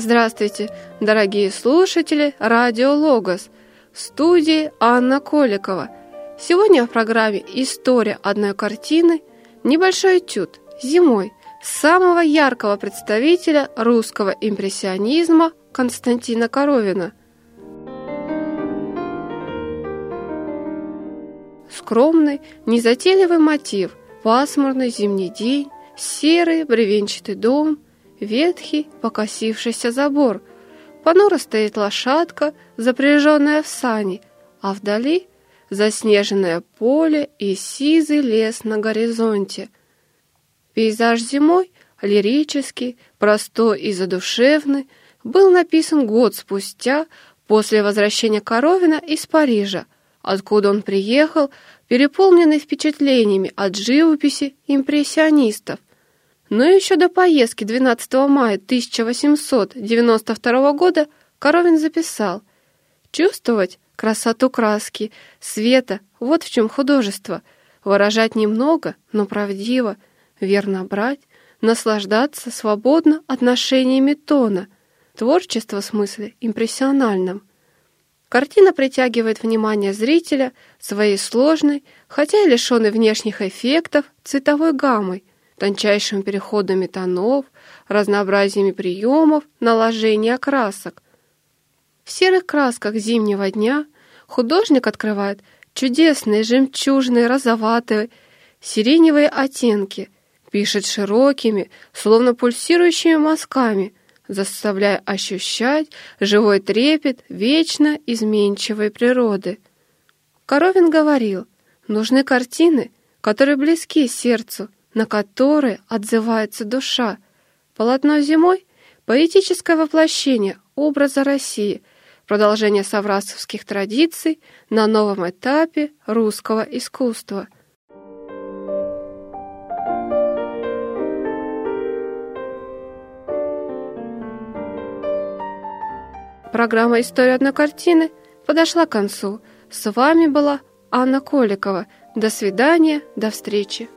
Здравствуйте, дорогие слушатели Радио Логос. В студии Анна Коликова. Сегодня в программе «История одной картины» небольшой этюд «Зимой» самого яркого представителя русского импрессионизма Константина Коровина. Скромный, незатейливый мотив, пасмурный зимний день, серый бревенчатый дом – ветхий покосившийся забор. Понуро стоит лошадка, запряженная в сани, а вдали заснеженное поле и сизый лес на горизонте. Пейзаж зимой, лирический, простой и задушевный, был написан год спустя после возвращения Коровина из Парижа, откуда он приехал, переполненный впечатлениями от живописи импрессионистов. Но еще до поездки 12 мая 1892 года Коровин записал «Чувствовать красоту краски, света — вот в чем художество. Выражать немного, но правдиво, верно брать, наслаждаться свободно отношениями тона, творчество в смысле импрессиональном». Картина притягивает внимание зрителя своей сложной, хотя и лишенной внешних эффектов, цветовой гаммой, тончайшими переходами тонов, разнообразиями приемов, наложения красок. В серых красках зимнего дня художник открывает чудесные жемчужные, розоватые, сиреневые оттенки, пишет широкими, словно пульсирующими мазками, заставляя ощущать живой трепет вечно изменчивой природы. Коровин говорил, нужны картины, которые близки сердцу, на которые отзывается душа. Полотно зимой — поэтическое воплощение образа России, продолжение саврасовских традиций на новом этапе русского искусства. Программа «История одной картины» подошла к концу. С вами была Анна Коликова. До свидания, до встречи.